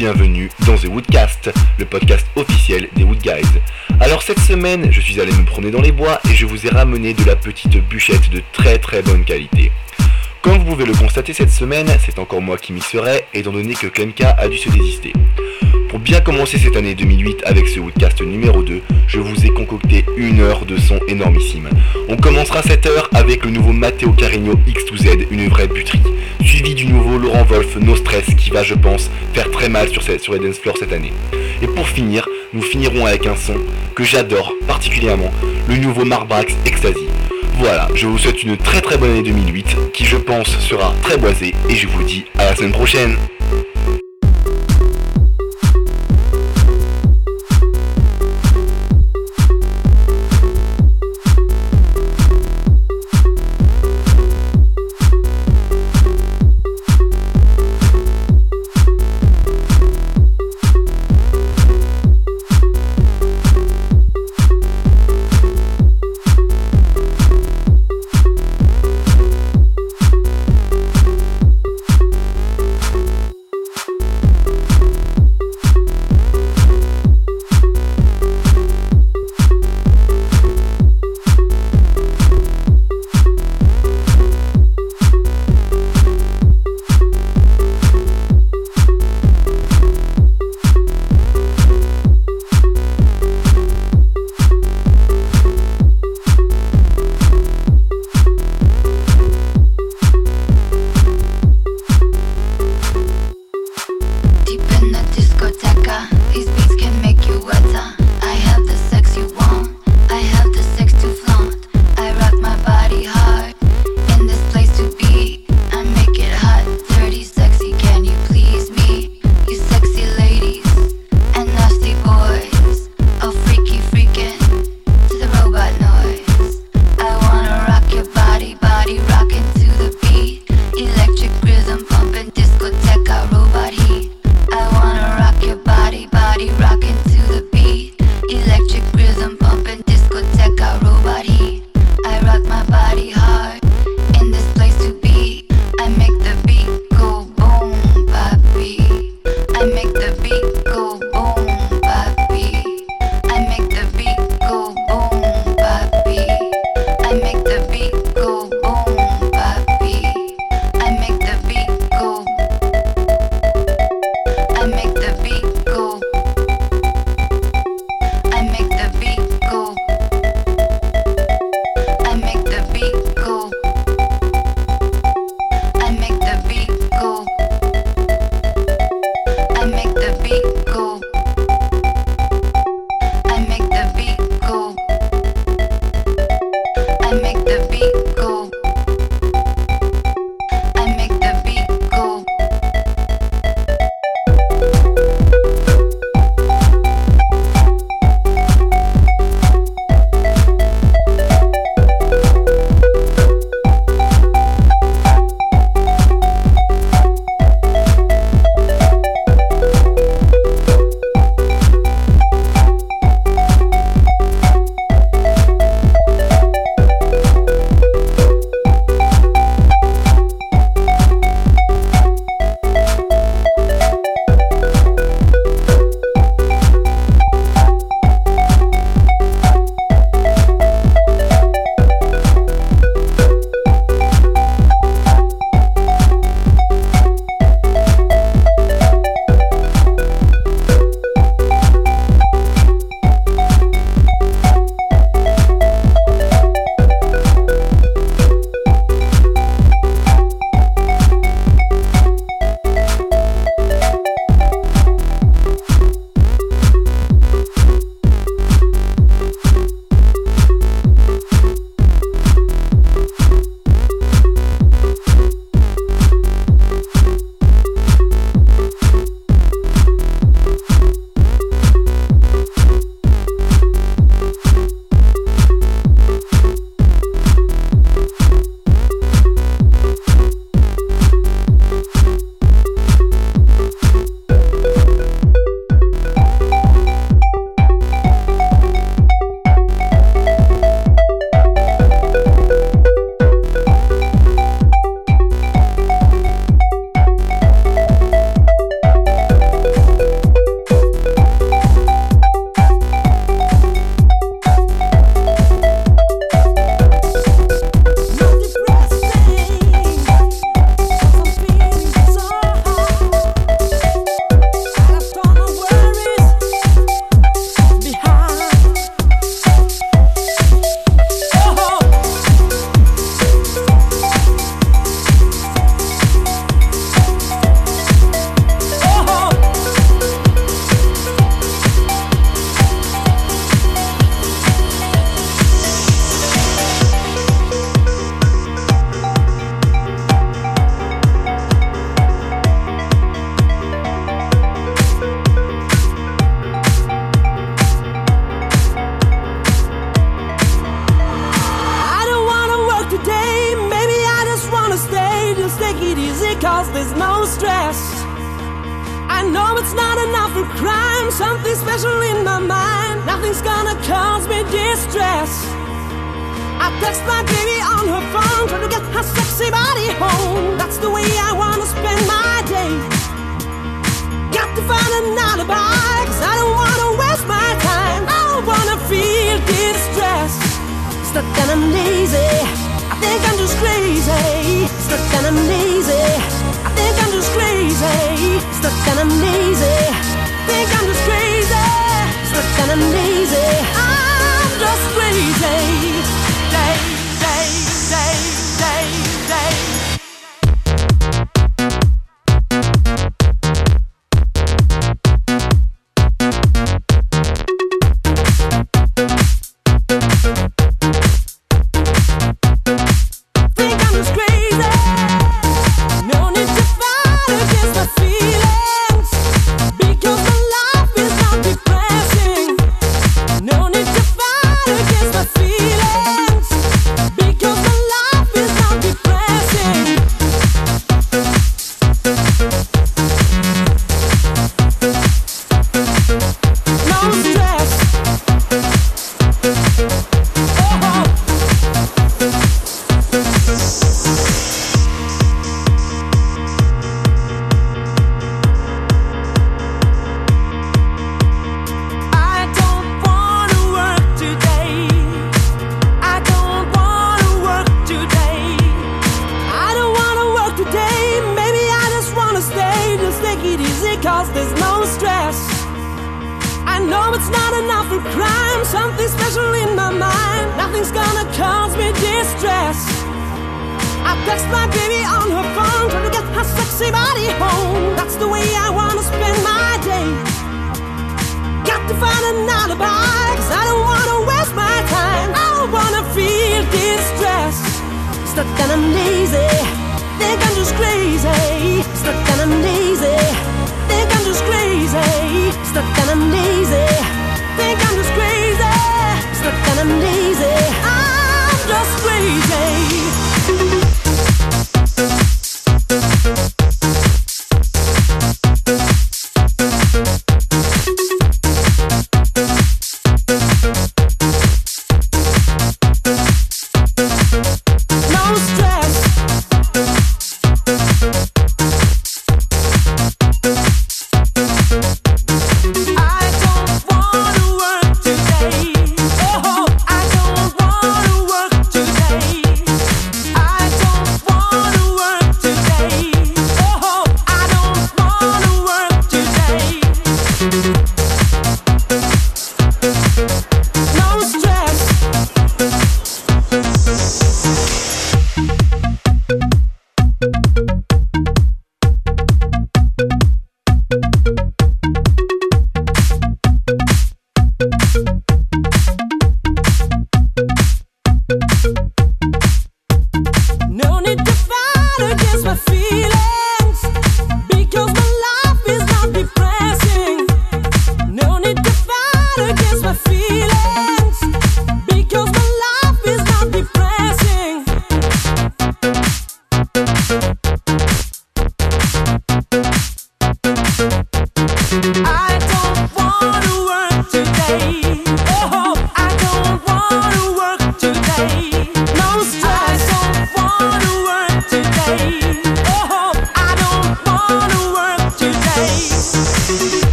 bienvenue dans The Woodcast, le podcast officiel des Wood Guys. Alors cette semaine, je suis allé me promener dans les bois et je vous ai ramené de la petite bûchette de très très bonne qualité. Comme vous pouvez le constater cette semaine, c'est encore moi qui m'y serai, étant donné que Klemka a dû se désister. Pour bien commencer cette année 2008 avec ce Woodcast numéro 2, je vous ai concocté une heure de son énormissime. On commencera cette heure avec le nouveau Matteo Carigno X2Z, une vraie buterie, suivi du nouveau Laurent Wolf No Stress qui va je pense faire très mal sur, cette, floor cette année. Et pour finir, nous finirons avec un son que j'adore particulièrement, le nouveau Mark Brax Ecstasy. Voilà, je vous souhaite une très très bonne année 2008 qui je pense sera très boisée et je vous dis à la semaine prochaine.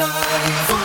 life.